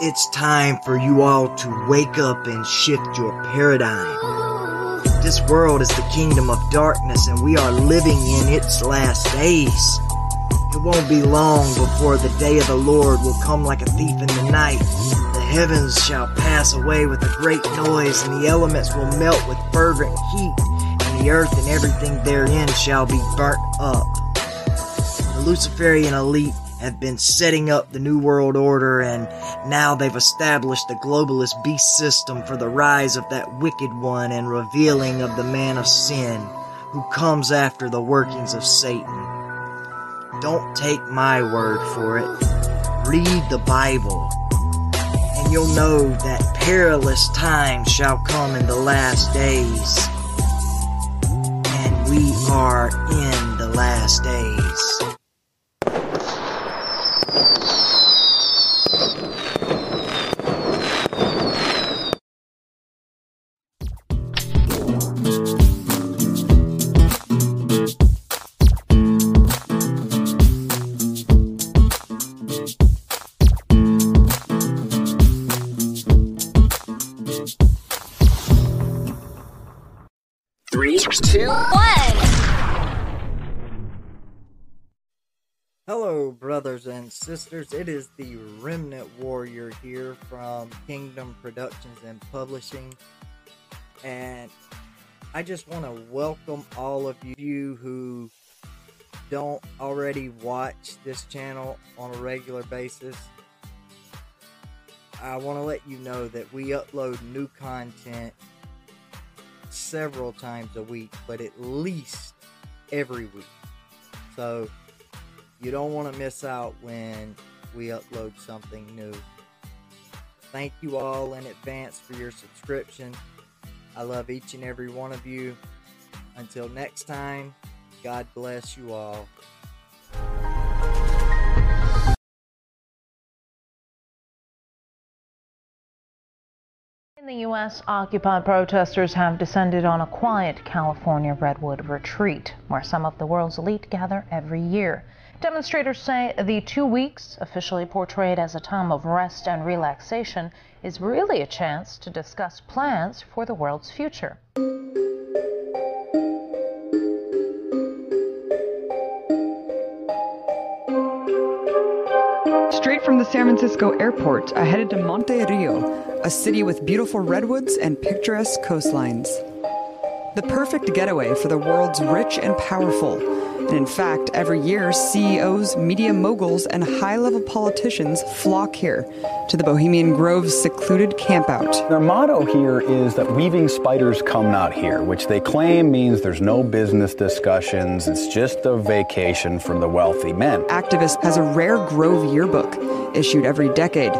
It's time for you all to wake up and shift your paradigm. This world is the kingdom of darkness and we are living in its last days. It won't be long before the day of the Lord will come like a thief in the night. The heavens shall pass away with a great noise and the elements will melt with fervent heat and the earth and everything therein shall be burnt up. The Luciferian elite have been setting up the New World Order, and now they've established the globalist beast system for the rise of that wicked one and revealing of the man of sin who comes after the workings of Satan. Don't take my word for it. Read the Bible, and you'll know that perilous times shall come in the last days. And we are in the last days. Brothers and sisters. It is the Remnant Warrior here from Kingdom Productions and Publishing. And I just want to welcome all of you who don't already watch this channel on a regular basis. I want to let you know that we upload new content several times a week, but at least every week. So you don't want to miss out when we upload something new. Thank you all in advance for your subscription. I love each and every one of you. Until next time, God bless you all. In the U.S., Occupy protesters have descended on a quiet California redwood retreat where some of the world's elite gather every year. Demonstrators say the two weeks, officially portrayed as a time of rest and relaxation, is really a chance to discuss plans for the world's future. Straight from the San Francisco airport, I headed to Monte Rio, a city with beautiful redwoods and picturesque coastlines. The perfect getaway for the world's rich and powerful. And in fact, every year, CEOs, media moguls, and high level politicians flock here to the Bohemian Grove's secluded campout. Their motto here is that weaving spiders come not here, which they claim means there's no business discussions, it's just a vacation from the wealthy men. Activist has a rare Grove yearbook issued every decade,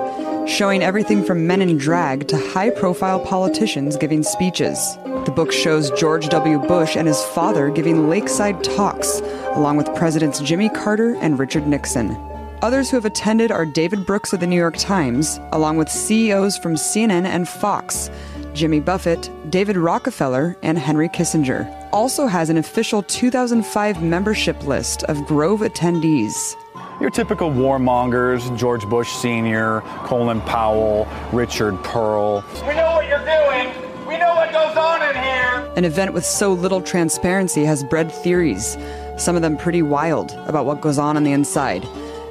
showing everything from men in drag to high profile politicians giving speeches. The book shows George W. Bush and his father giving lakeside talks, along with Presidents Jimmy Carter and Richard Nixon. Others who have attended are David Brooks of the New York Times, along with CEOs from CNN and Fox, Jimmy Buffett, David Rockefeller, and Henry Kissinger. Also has an official 2005 membership list of Grove attendees. Your typical warmongers, George Bush Sr., Colin Powell, Richard Perle. We know what you're doing. We know what goes on in here. An event with so little transparency has bred theories, some of them pretty wild, about what goes on on the inside.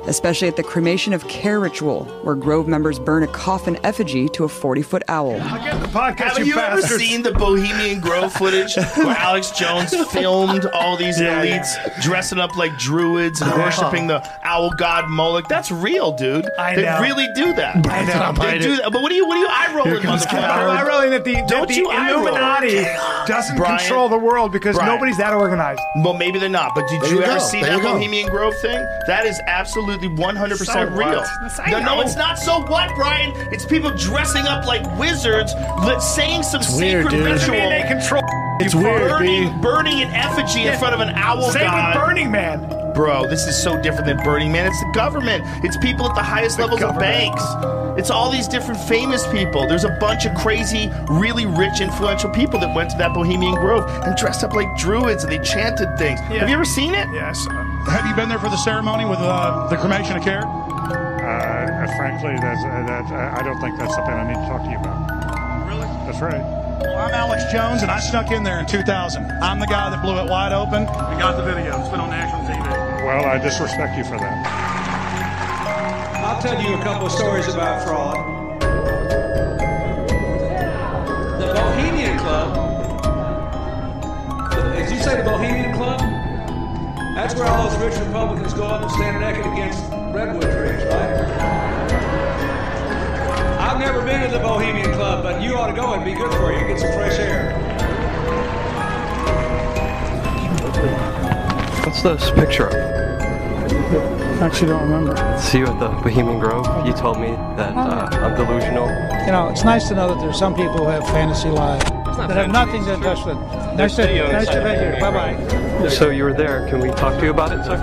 Especially at the cremation of care ritual, where Grove members burn a coffin effigy to a 40 foot owl. Podcast, Have you, ever seen the Bohemian Grove footage where Alex Jones filmed all these Yeah, elites dressing up like druids and worshiping the owl god Moloch? That's real, dude. I they know. really do that. I know, They do that. But what do you? What are you eye rolling, comes motherfucker? I'm rolling that the, that Don't the you. Illuminati doesn't Brian. control the world because Brian. nobody's that organized. Well, maybe they're not. But did There you, you ever see There that you. Bohemian Grove thing? That is absolutely 100% So real. No, no, it's not. So what, Brian? It's people dressing up like wizards, li- saying some weird, secret dude. ritual. I mean, they control. It's You weird, burning, B. burning an effigy in front of an owl Same god. with Burning Man. Bro, this is so different than Burning Man. It's the government. It's people at the highest levels of banks. It's all these different famous people. There's a bunch of crazy, really rich, influential people that went to that Bohemian Grove and dressed up like druids and they chanted things. Have you ever seen it? Yes. Uh, Have you been there for the ceremony with uh, the cremation of care? Uh, frankly, that's, uh, that, uh, I don't think that's something I need to talk to you about. Really? That's right. Well, I'm Alex Jones, and I snuck in there in 2000. I'm the guy that blew it wide open. We got the video. It's been on national TV. Well, I disrespect you for that. I'll tell you a couple of stories about fraud. The Bohemian Club. Did you say the Bohemian Club? That's where all those rich Republicans go up and stand naked against redwood trees, right? I've never been to the Bohemian Club, but you ought to go and be good for you. Get some fresh air. What's this picture of? Actually, don't remember. See you at the Bohemian Grove. You told me that uh, I'm delusional. You know, it's nice to know that there's some people who have fantasy lives that have nothing to touch with. Nice to, video nice to meet you. Bye bye. So you were there. Can we talk to you about it, sir?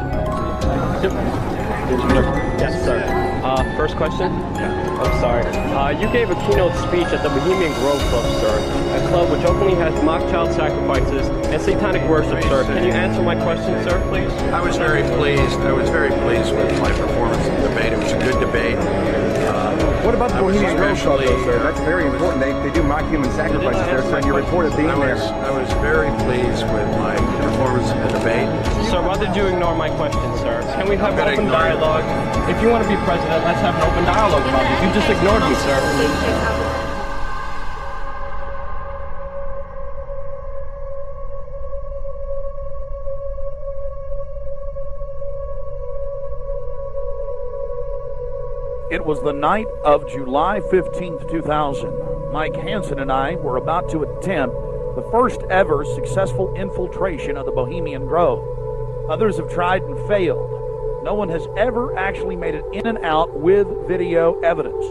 Yes, sir. Uh, first question? I'm sorry. Uh, you gave a keynote speech at the Bohemian Grove Club, sir. A club which openly has mock child sacrifices and satanic worship, sir. Can you answer my question, sir, please? I was very pleased. I was very pleased with my performance in the debate. It was a good debate. Uh, What about the I was Bohemian Grove Club, though, sir? That's very important. They, they do mock human sacrifices there, sir, and you reported being I there. was, I was very pleased with my performance in the debate. Sir, why did you ignore my question, sir? Can we have I'm open ignore it. dialogue? If you want to be president, let's have an open dialogue about it. You just ignored me, sir. It was the night of July 15th, 2000. Mike Hansen and I were about to attempt the first ever successful infiltration of the Bohemian Grove. Others have tried and failed. No one has ever actually made it in and out with video evidence.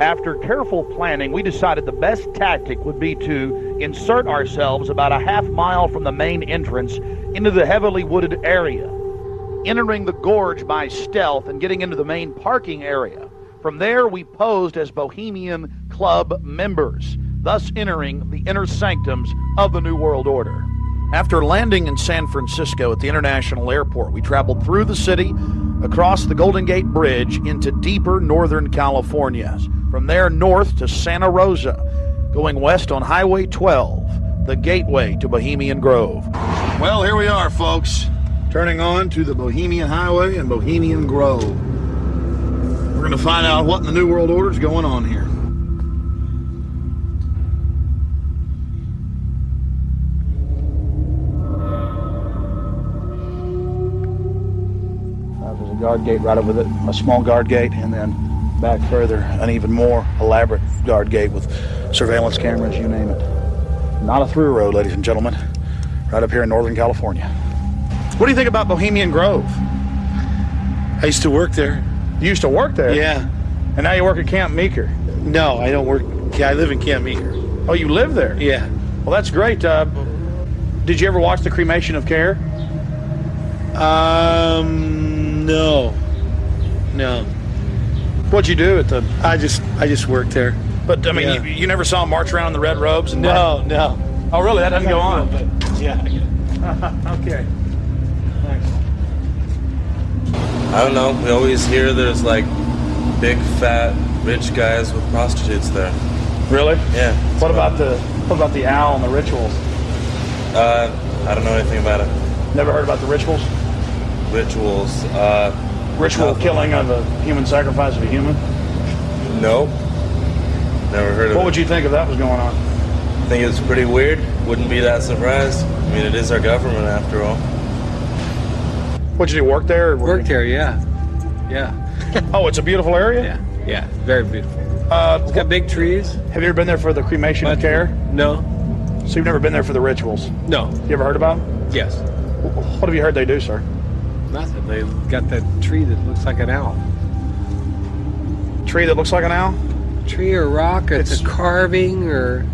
After careful planning, we decided the best tactic would be to insert ourselves about a half mile from the main entrance into the heavily wooded area entering the gorge by stealth and getting into the main parking area. From there, we posed as Bohemian Club members, thus entering the inner sanctums of the New World Order. After landing in San Francisco at the International Airport, we traveled through the city, across the Golden Gate Bridge, into deeper northern California. From there, north to Santa Rosa, going west on Highway 12, the gateway to Bohemian Grove. Well, here we are, folks. Turning on to the Bohemian Highway and Bohemian Grove. We're going to find out what in the New World Order is going on here. Uh, there's a guard gate right over the a small guard gate, and then back further, an even more elaborate guard gate with surveillance cameras, you name it. Not a through road, ladies and gentlemen. Right up here in Northern California. What do you think about Bohemian Grove? I used to work there. You used to work there? Yeah. And now you work at Camp Meeker? No, I don't work. Yeah, I live in Camp Meeker. Oh, you live there? Yeah. Well, that's great. Uh, did you ever watch the cremation of care? Um, no, no. What'd you do at the? I just, I just worked there. But I mean, Yeah. you, you never saw them march around in the red robes and No, no. Oh, really? That doesn't go on. Yeah. okay. I don't know. We always hear there's like big, fat, rich guys with prostitutes there. Really? Yeah. What about the what about the owl and the rituals? Uh, I don't know anything about it. Never heard about the rituals? Rituals. Uh, Ritual killing of a human sacrifice of a human. Nope. Never heard of What it. What would you think if that was going on? I think it's pretty weird. Wouldn't be that surprised. I mean, it is our government after all. What'd you do? Work there? Worked here, yeah. Yeah. oh, it's a beautiful area. Yeah, yeah, very beautiful. Uh, it's got big trees. Have you ever been there for the cremation of care? No. So you've never been there for the rituals? No. You ever heard about them? Yes. What have you heard they do, sir? Nothing. They got that tree that looks like an owl. Tree that looks like an owl? Tree or rock? It's, a carving or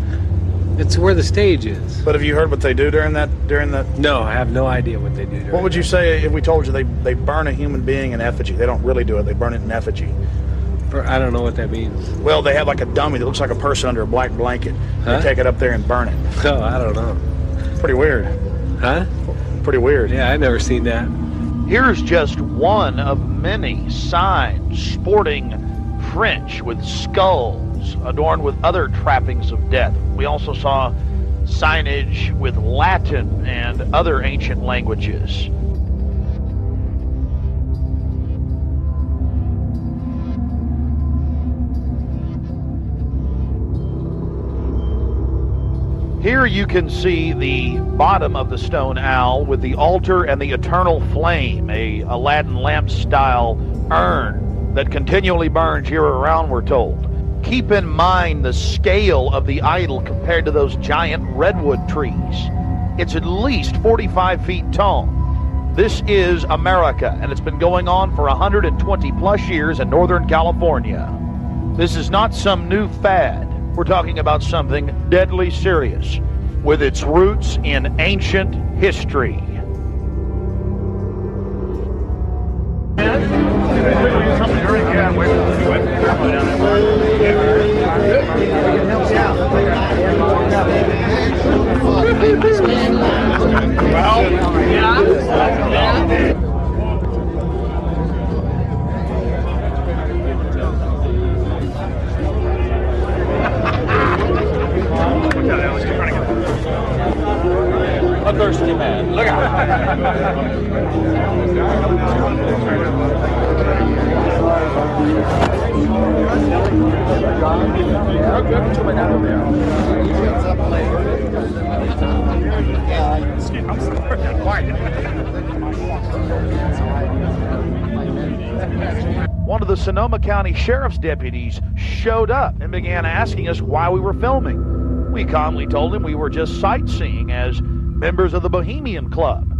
it's where the stage is. But have you heard what they do during that during that? No, I have no idea what they do. What would you say if we told you they, they burn a human being in effigy? They don't really do it. They burn it in effigy. I don't know what that means. Well, they have like a dummy that looks like a person under a black blanket. Huh? They take it up there and burn it. Oh, I don't know. Pretty weird. Huh? Pretty weird. Yeah, I've never seen that. Here's just one of many signs sporting French with adorned with other trappings of death. We also saw signage with Latin and other ancient languages. Here you can see the bottom of the stone owl with the altar and the eternal flame, a Aladdin lamp style urn that continually burns year around, we're told. Keep in mind the scale of the idol compared to those giant redwood trees. It's at least 45 feet tall. This is America, and it's been going on for 120 plus years in Northern California. This is not some new fad. We're talking about something deadly serious with its roots in ancient history. A thirsty man. Look One of the Sonoma County Sheriff's deputies showed up and began asking us why we were filming. We calmly told him we were just sightseeing as members of the Bohemian Club.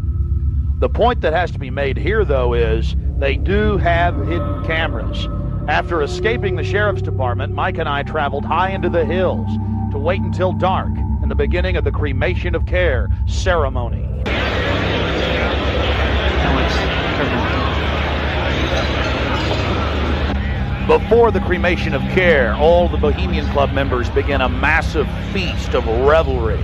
The point that has to be made here, though, is they do have hidden cameras. After escaping the sheriff's department, Mike and I traveled high into the hills to wait until dark and the beginning of the cremation of care ceremony. Before the cremation of care, all the Bohemian Club members begin a massive feast of revelry.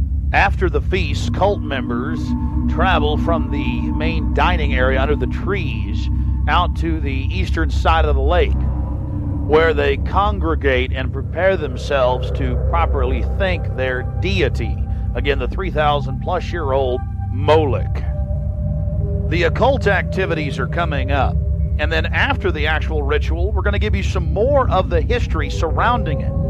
After the feast, cult members travel from the main dining area under the trees out to the eastern side of the lake, where they congregate and prepare themselves to properly thank their deity. Again, the 3,000 plus year old Moloch. The occult activities are coming up. And then after the actual ritual, we're going to give you some more of the history surrounding it.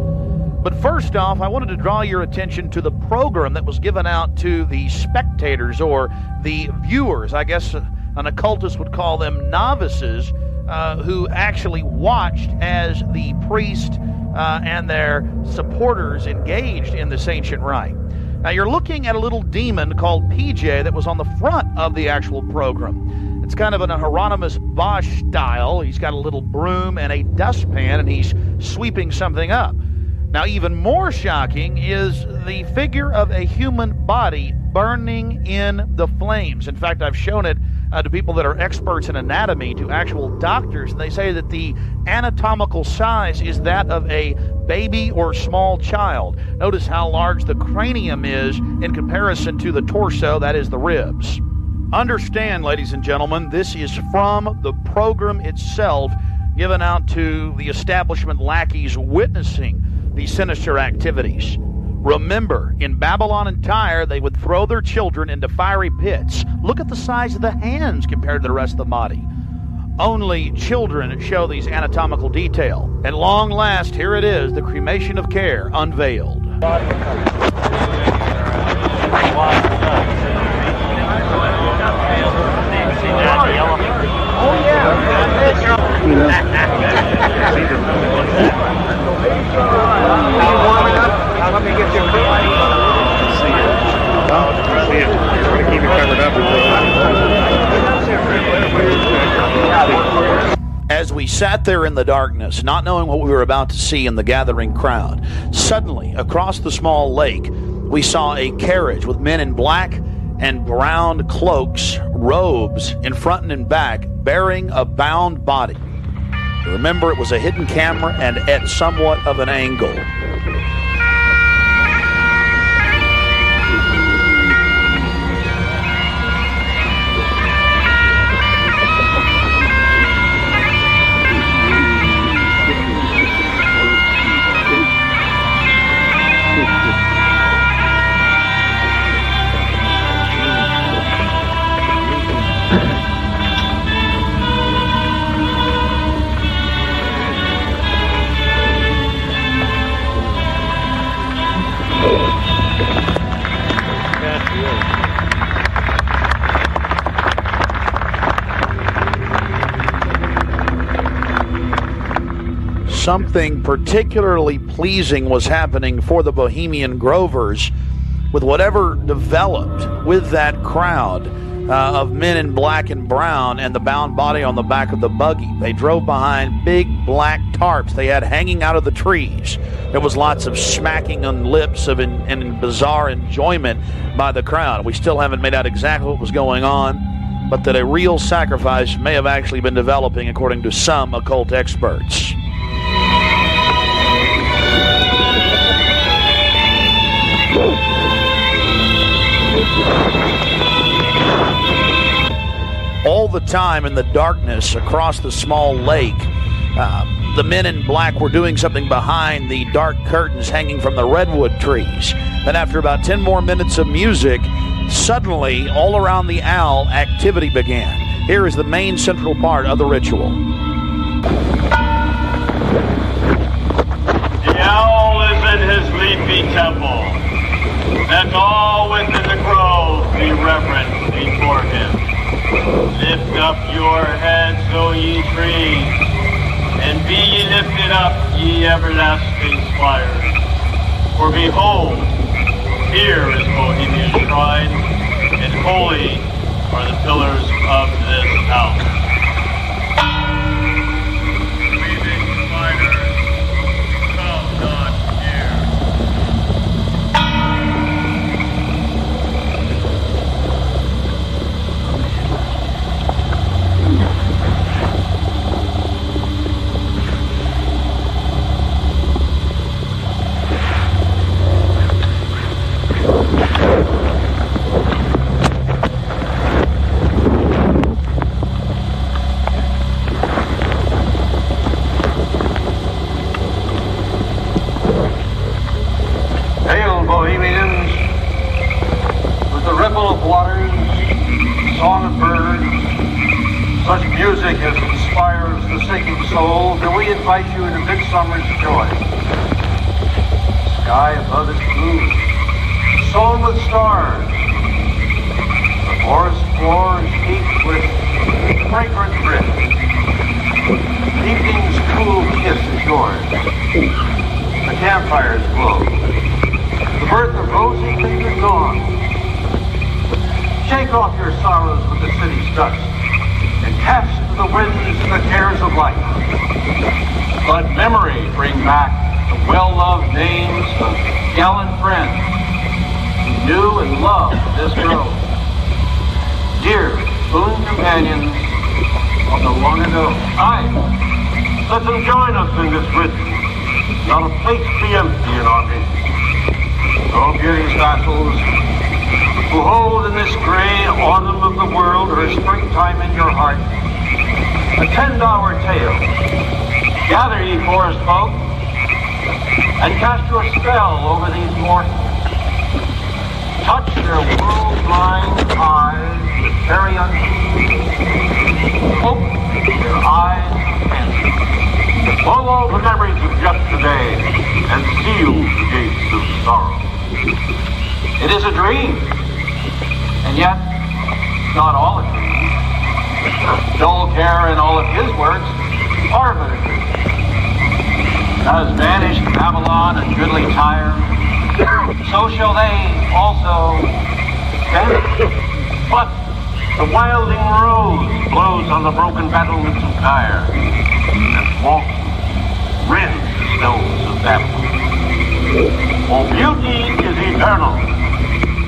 But first off, I wanted to draw your attention to the program that was given out to the spectators or the viewers. I guess an occultist would call them novices uh, who actually watched as the priest uh, and their supporters engaged in this ancient rite. Now, you're looking at a little demon called PJ that was on the front of the actual program. It's kind of in a Hieronymus Bosch style. He's got a little broom and a dustpan, and he's sweeping something up. Now, even more shocking is the figure of a human body burning in the flames. In fact, I've shown it uh, to people that are experts in anatomy, to actual doctors, and they say that the anatomical size is that of a baby or small child. Notice how large the cranium is in comparison to the torso, that is the ribs. Understand, ladies and gentlemen, this is from the program itself given out to the establishment lackeys witnessing these sinister activities. Remember, in Babylon and Tyre, they would throw their children into fiery pits. Look at the size of the hands compared to the rest of the body. Only children show these anatomical detail. At long last, here it is, the cremation of care unveiled. Let me get you See it. We're going to keep it covered up. As we sat there in the darkness, not knowing what we were about to see in the gathering crowd. Suddenly, across the small lake, we saw a carriage with men in black and brown cloaks, robes in front and in back, bearing a bound body. Remember, it was a hidden camera and at somewhat of an angle. Something particularly pleasing was happening for the Bohemian Grovers with whatever developed with that crowd uh, of men in black and brown and the bound body on the back of the buggy. They drove behind big black tarps they had hanging out of the trees. There was lots of smacking on lips of in, in bizarre enjoyment by the crowd. We still haven't made out exactly what was going on, but that a real sacrifice may have actually been developing according to some occult experts. All the time in the darkness across the small lake, uh, the men in black were doing something behind the dark curtains hanging from the redwood trees. Then, after about 10 more minutes of music, suddenly, all around the owl, activity began. Here is the main central part of the ritual. The owl is in his leafy temple. Let all within the grove be reverent before him. Lift up your heads, O ye trees, and be ye lifted up, ye everlasting spires. For behold, here is Bohemian shrine, and holy are the pillars of this house. Attend our tale. Gather, ye forest folk, and cast your spell over these mortals. Touch their world-blind eyes with fairy unseen. Open their eyes and Pull all the memories of yesterday and seal the gates of sorrow. It is a dream, and yet not all a dream. Dull care and all of his words are dream. As vanished Babylon and goodly Tyre, so shall they also vanish. But the wilding rose blows on the broken battlements of Tyre, walk, rend the stones of Babylon. For beauty is eternal,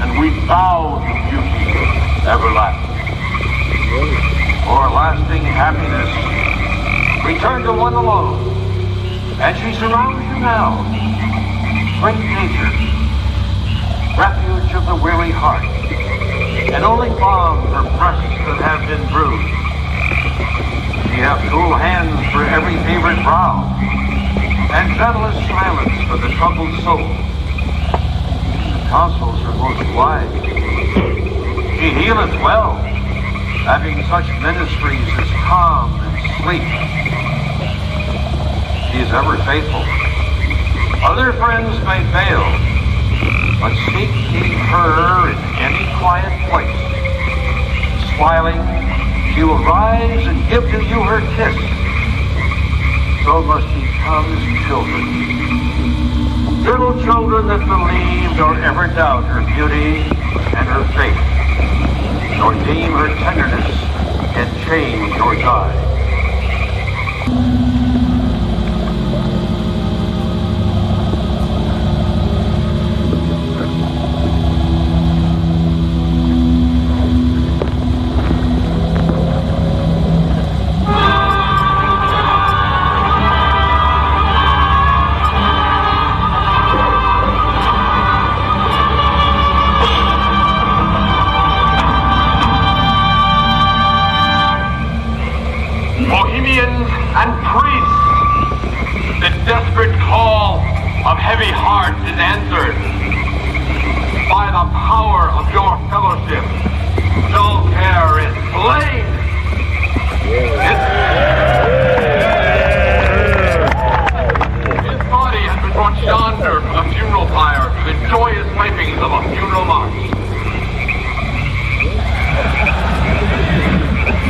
and we bow to beauty everlasting. For lasting happiness, return to one alone, and she surrounds you now. Great nature, refuge of the weary heart, and only balm for breasts that have been bruised. She hath cool hands for every favored brow, and gentlest silence for the troubled soul. The counsels are most wise. She healeth well, having such ministries as calm and sleep. She is ever faithful. Other friends may fail, but seek ye her in any quiet place. Smiling, she will rise and give to you her kiss. So must ye come as children. Little children that believe nor ever doubt her beauty and her faith, nor deem her tenderness can change or die.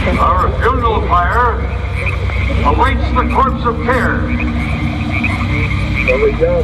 Our funeral pyre awaits the corpse of care. There we go.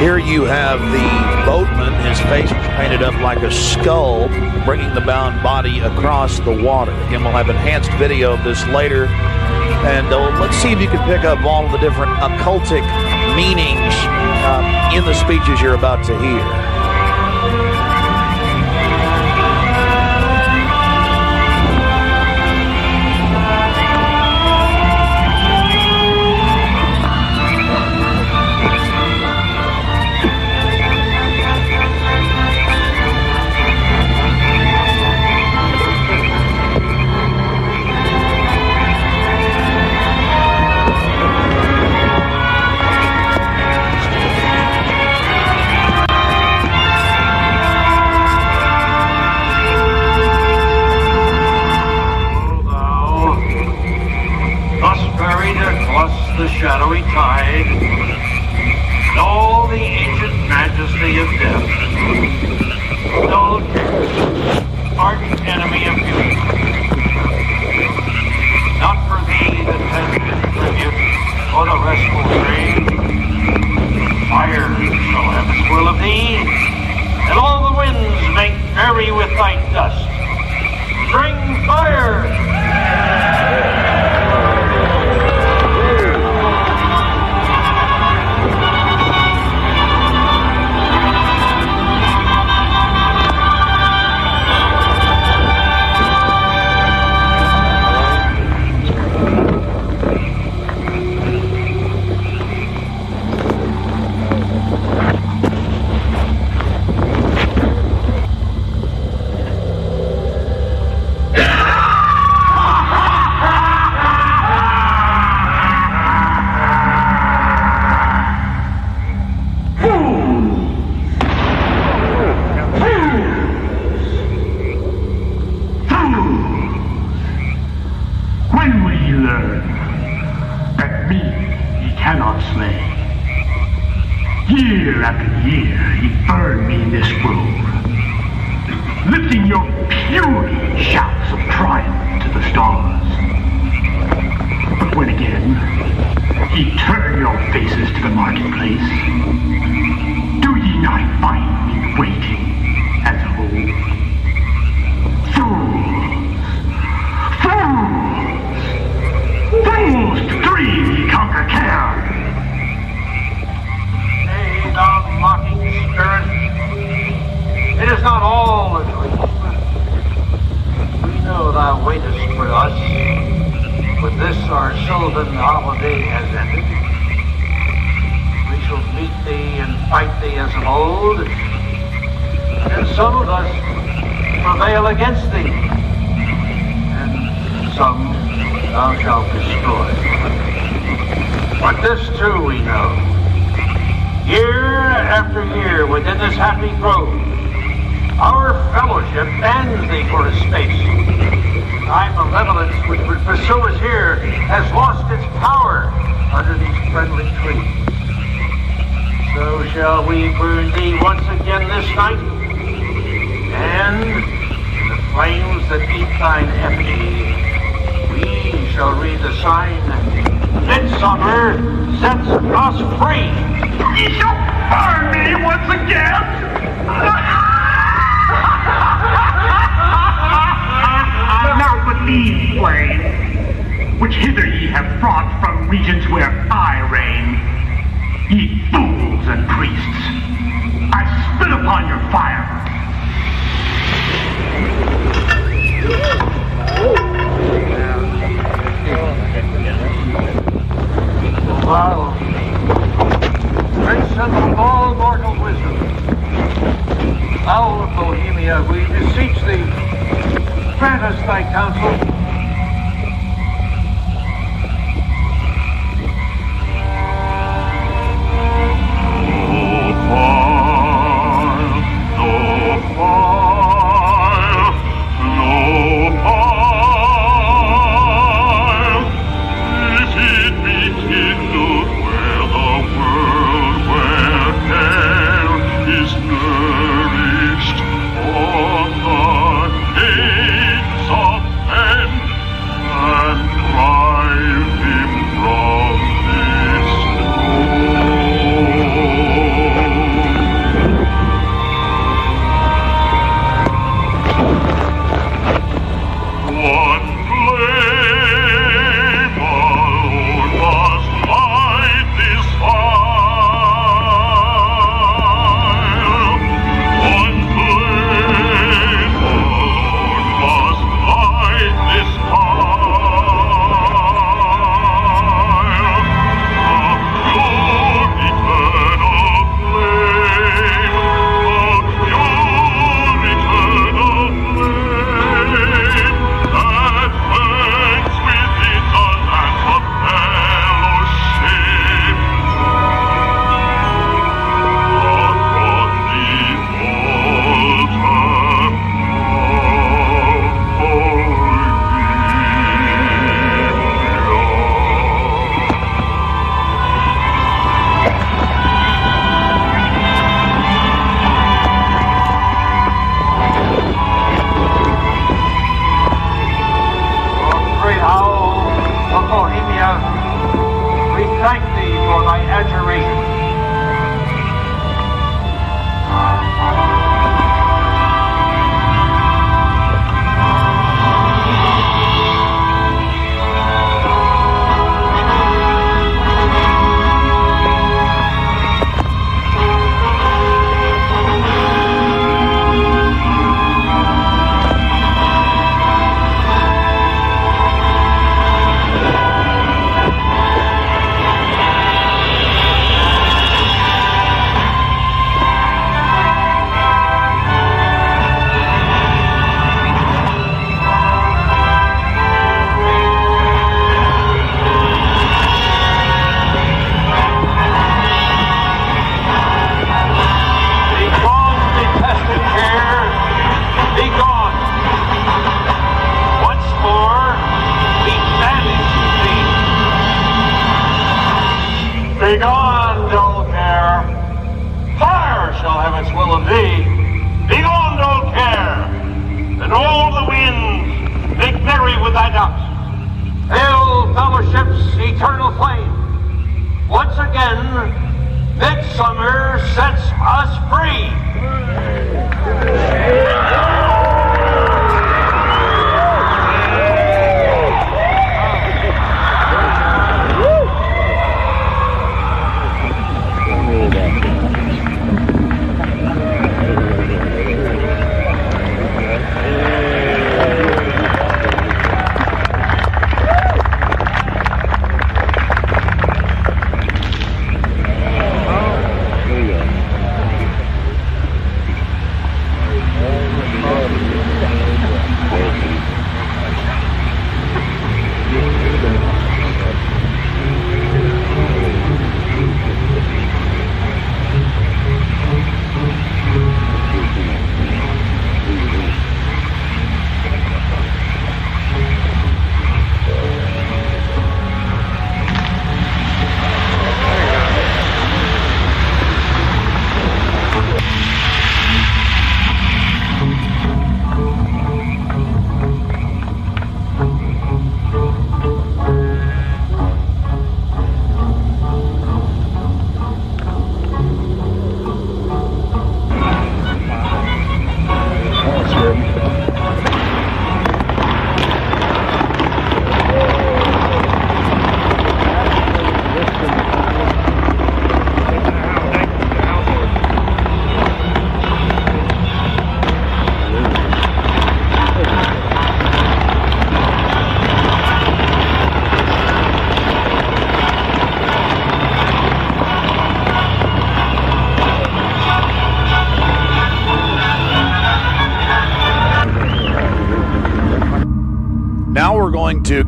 Here you have the boatman, his face painted up like a skull, bringing the bound body across the water. Again, we'll have enhanced video of this later. And uh, let's see if you can pick up all the different occultic meanings uh, in the speeches you're about to hear. Thank you. Your faces to the marketplace, do ye not find me waiting as of old? Fools! Fools! Fools to dream ye conquer care! Nay, thou mocking spirit, it is not all a dream. We know thou waitest for us, but this our sylvan holiday has ended. Meet thee and fight thee as of old, and some of us prevail against thee, and some thou shalt destroy. But this too we know. Year after year within this happy grove, our fellowship bans thee for a space. Thy malevolence which would pursue us here has lost its power under these friendly trees. So shall we burn thee once again this night, and in the flames that eat thine effigy, we shall read the sign, Midsummer sets us free. Ye shall burn me once again! now but these flames, which hither ye have brought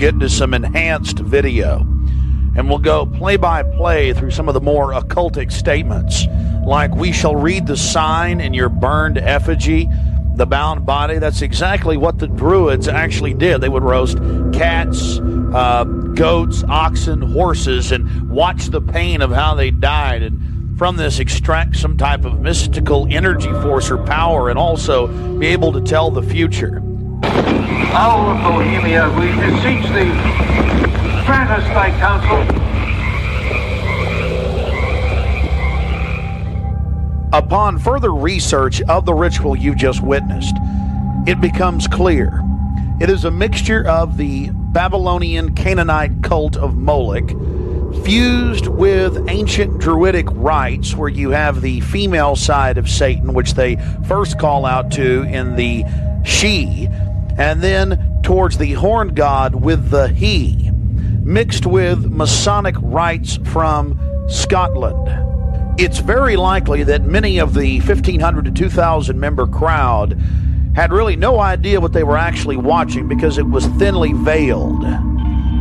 get to some enhanced video. And we'll go play by play through some of the more occultic statements, like we shall read the sign in your burned effigy, the bound body. That's exactly what the Druids actually did. They would roast cats, uh, goats, oxen, horses, and watch the pain of how they died. And from this, extract some type of mystical energy force or power, and also be able to tell the future. Owl of Bohemia, we beseech thee, grant us thy counsel. Upon further research of the ritual you just witnessed, it becomes clear it is a mixture of the Babylonian Canaanite cult of Moloch fused with ancient druidic rites where you have the female side of Satan, which they first call out to in the she, and then towards the horn god with the he, mixed with Masonic rites from Scotland. It's very likely that many of the 1,500 to 2,000 member crowd had really no idea what they were actually watching because it was thinly veiled.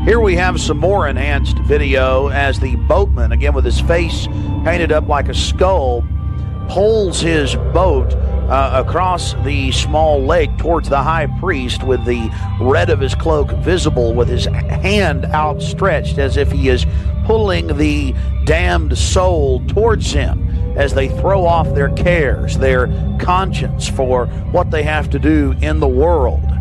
Here we have some more enhanced video as the boatman, again with his face painted up like a skull, pulls his boat uh, across the small lake towards the high priest with the red of his cloak visible, with his hand outstretched as if he is pulling the damned soul towards him as they throw off their cares, their conscience for what they have to do in the world.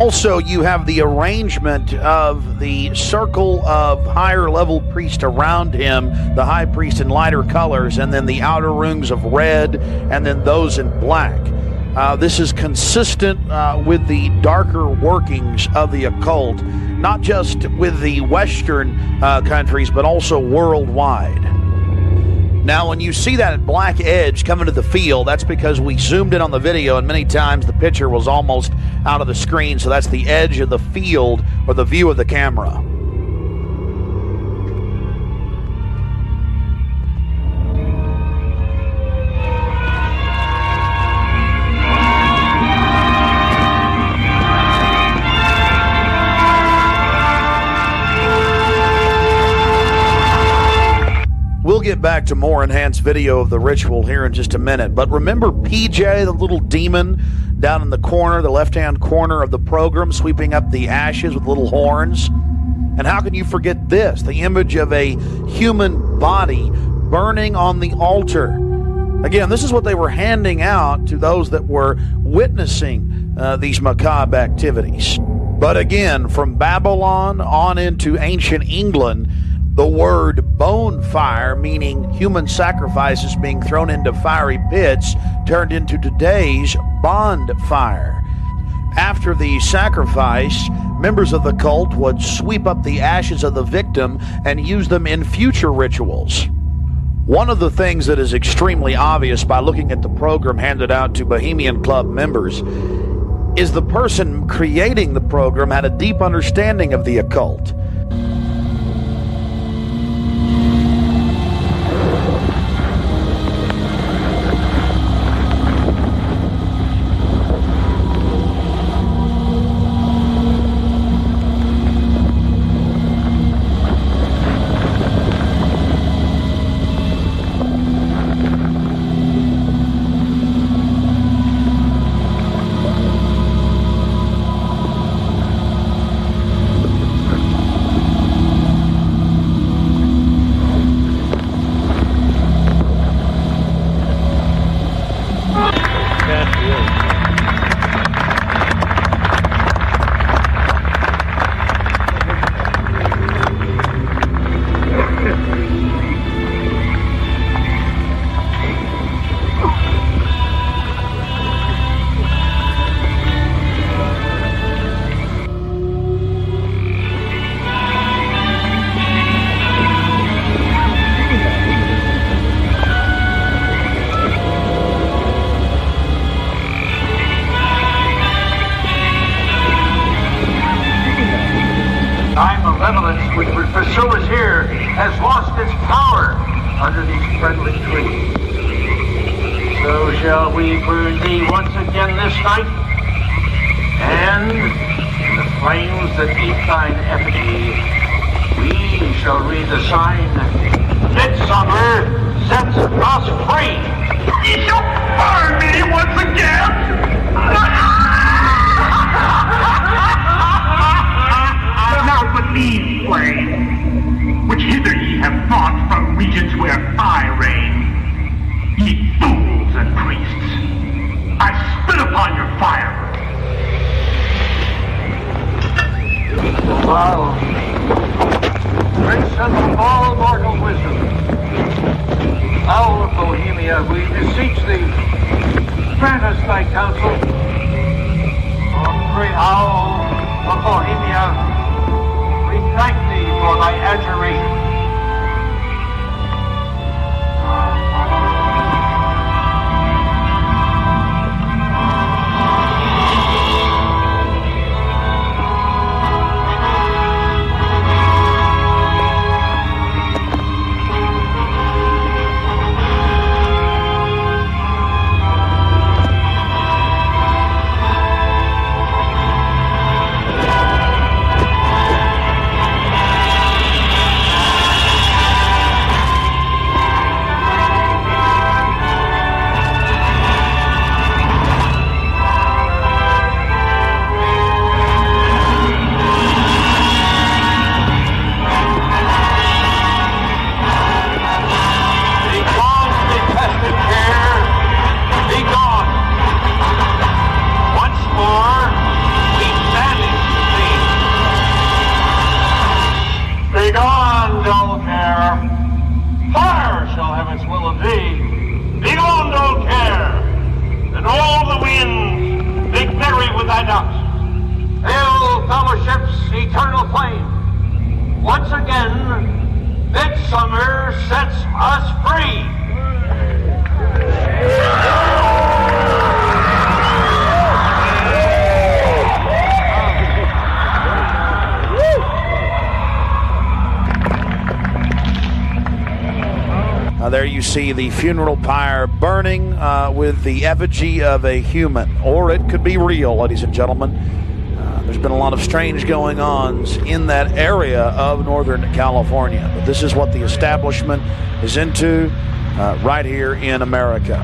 Also, you have the arrangement of the circle of higher level priests around him, the high priest in lighter colors, and then the outer rings of red, and then those in black. Uh, this is consistent uh, with the darker workings of the occult, not just with the Western uh, countries, but also worldwide. Now, when you see that black edge coming to the field, that's because we zoomed in on the video, and many times the picture was almost out of the screen. So that's the edge of the field or the view of the camera. To more enhanced video of the ritual here in just a minute. But remember PJ, the little demon down in the corner, the left hand corner of the program, sweeping up the ashes with little horns? And how can you forget this? The image of a human body burning on the altar. Again, this is what they were handing out to those that were witnessing uh, these macabre activities. But again, from Babylon on into ancient England, the word bonfire, meaning human sacrifices being thrown into fiery pits, turned into today's bonfire. After the sacrifice, members of the cult would sweep up the ashes of the victim and use them in future rituals. One of the things that is extremely obvious by looking at the program handed out to Bohemian Club members is the person creating the program had a deep understanding of the occult. Power under these friendly trees. So shall we burn thee once again this night, and in the flames that eat thine effigy, we shall read the sign, Midsummer sets us free. You shall burn me once again! Flame, which hither brought from regions where I reign. Ye fools and priests, I spit upon your fire. Wow. Prince of all mortal wisdom, Owl Bohemia, we beseech thee, grant us thy counsel. O great Owl of Bohemia, we thank thee for thy adjuration. Funeral pyre burning uh, with the effigy of a human, or it could be real, ladies and gentlemen. Uh, there's been a lot of strange going ons in that area of Northern California, but this is what the establishment is into uh, right here in America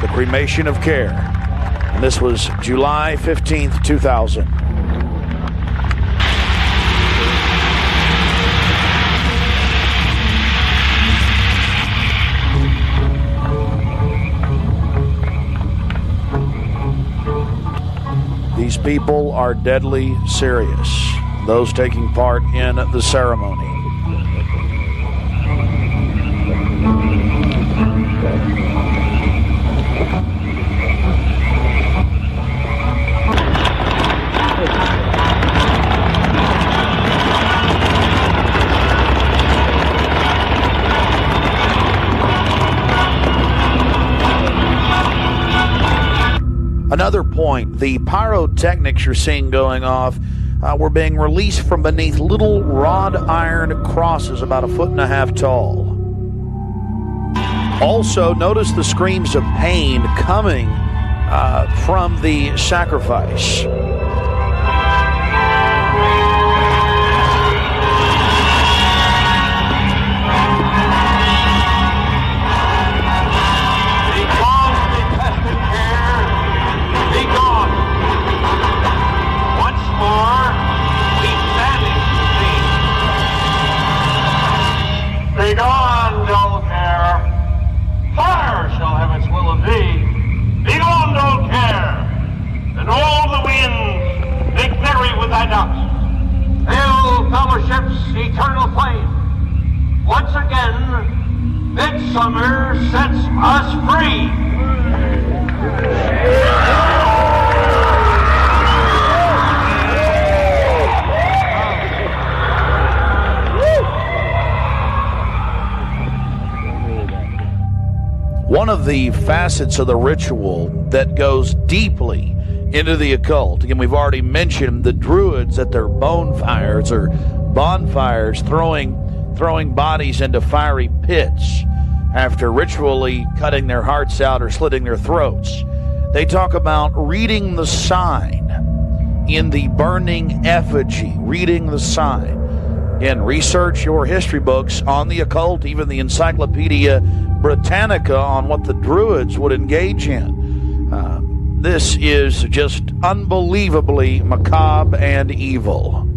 the cremation of care. And this was July 15th, 2000. People are deadly serious. Those taking part in the ceremony. Another point the pyrotechnics you're seeing going off uh, were being released from beneath little wrought iron crosses about a foot and a half tall. Also, notice the screams of pain coming uh, from the sacrifice. Be gone, dull care. Fire shall have its will of thee. Be gone, dull care. And all the winds make merry with thy dust. Hail, fellowship's eternal flame. Once again, midsummer sets us free. One of the facets of the ritual that goes deeply into the occult, again, we've already mentioned the Druids at their bonfires or bonfires throwing, throwing bodies into fiery pits after ritually cutting their hearts out or slitting their throats. They talk about reading the sign in the burning effigy, reading the sign. Again, research your history books on the occult, even the Encyclopedia Britannica on what the Druids would engage in. Uh, this is just unbelievably macabre and evil.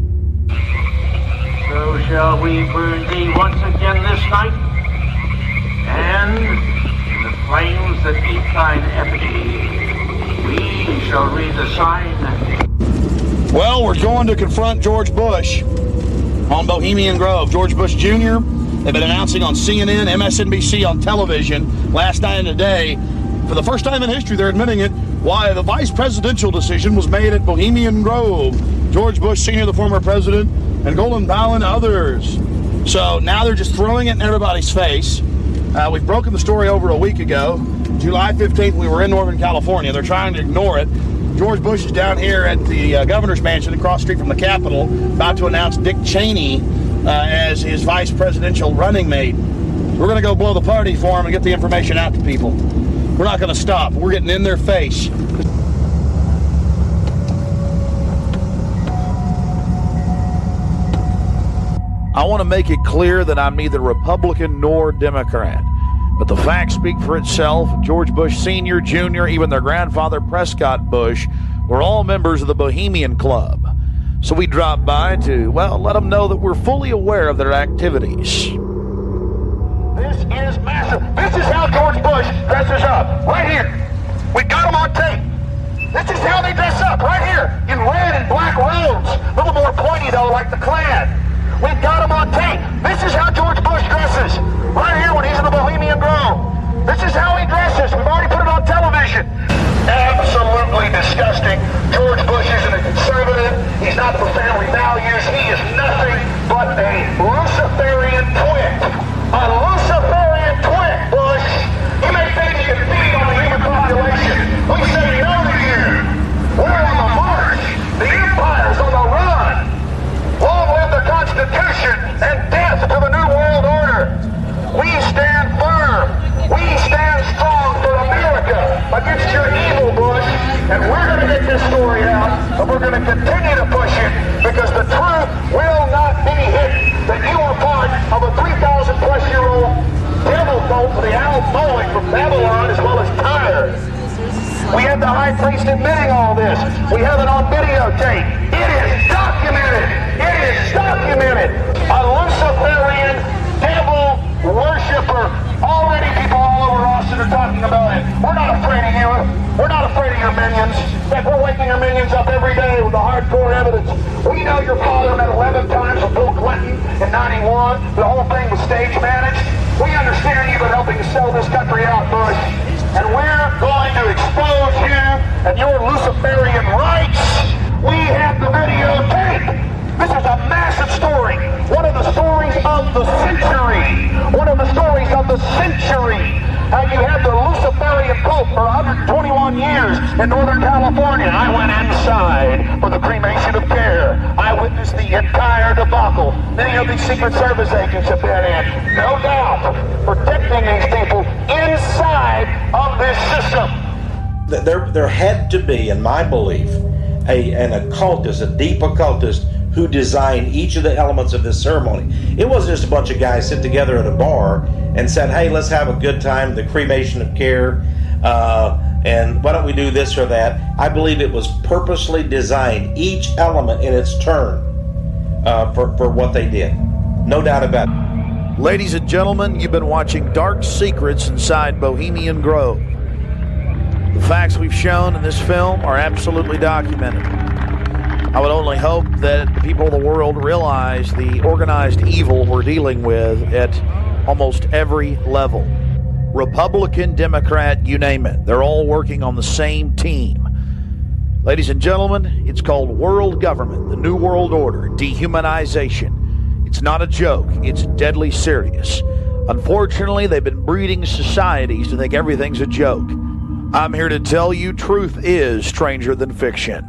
So shall we burn thee once again this night, and in the flames that eat thine effigy, we shall read the sign. Well, we're going to confront George Bush on Bohemian Grove. George Bush Jr. They've been announcing on CNN, MSNBC, on television last night and today. For the first time in history, they're admitting it. Why the vice presidential decision was made at Bohemian Grove. George Bush Sr., the former president, and Colin Powell and others. So now they're just throwing it in everybody's face. Uh, we've broken the story over a week ago. July 15th, we were in Northern California. They're trying to ignore it. George Bush is down here at the uh, governor's mansion across the street from the Capitol, about to announce Dick Cheney uh, as his vice presidential running mate. We're going to go blow the party for him and get the information out to people. We're not going to stop. We're getting in their face. I want to make it clear that I'm neither Republican nor Democrat. But the facts speak for itself. George Bush Sr., Jr., even their grandfather Prescott Bush were all members of the Bohemian Club. So we drop by to, well, let them know that we're fully aware of their activities. This is massive. This is how George Bush dresses up. Right here. We got him on tape. This is how they dress up. Right here. In red and black robes. A little more pointy, though, like the Klan. We've got him on tape. This is how George Bush dresses. Right here when he's in the Bohemian Grove. This is how he dresses. We've already put it on television. Absolutely disgusting. George Bush isn't a conservative. He's not for family values. He is nothing but a Luciferian twit. A Luciferian twit, Bush. You may think you can feed on the human population. We say no to you. We're on the march. The empire's on the run. Long live the Constitution and death to the New World Order. We stand firm. We stand strong for America against your evil, Bush. And we're going to get this story out, and we're going to continue to push it because the truth will not be hidden that you are part of a 3,000 plus year old devil cult for the owl Moloch from Babylon as well as Tyre. We have the high priest admitting all this. We have it on videotape. It is documented. It is documented. A Luciferian devil worshiper. Already people all over Austin are talking about it. We're not afraid of you. We're not afraid of your minions. In fact, we're waking your minions up every day with the We know your father met 11 times with Bill Clinton in 91. The whole thing was stage managed. We understand you've been helping to sell this country out, Bush. And we're going to expose you and your Luciferian rites. We have the videotape. This is a massive story. One of the stories of the century. One of the stories of the century. How you had the Luciferian Pope for 121 years in Northern California. I went inside cremation of care. I witnessed the entire debacle. Many of these Secret Service agents have been in. No doubt. Protecting these people inside of this system. There, there had to be, in my belief, a, an occultist, a deep occultist who designed each of the elements of this ceremony. It wasn't just a bunch of guys sit together at a bar and said, "Hey, let's have a good time." The cremation of care, uh, and why don't we do this or that? I believe it was purposely designed, each element in its turn, uh, for for what they did. No doubt about it. Ladies and gentlemen, you've been watching Dark Secrets inside Bohemian Grove. The facts we've shown in this film are absolutely documented. I would only hope that the people of the world realize the organized evil we're dealing with at almost every level. Republican, Democrat, you name it. They're all working on the same team. Ladies and gentlemen, it's called world government, the New World Order, dehumanization. It's not a joke, it's deadly serious. Unfortunately, they've been breeding societies to think everything's a joke. I'm here to tell you truth is stranger than fiction.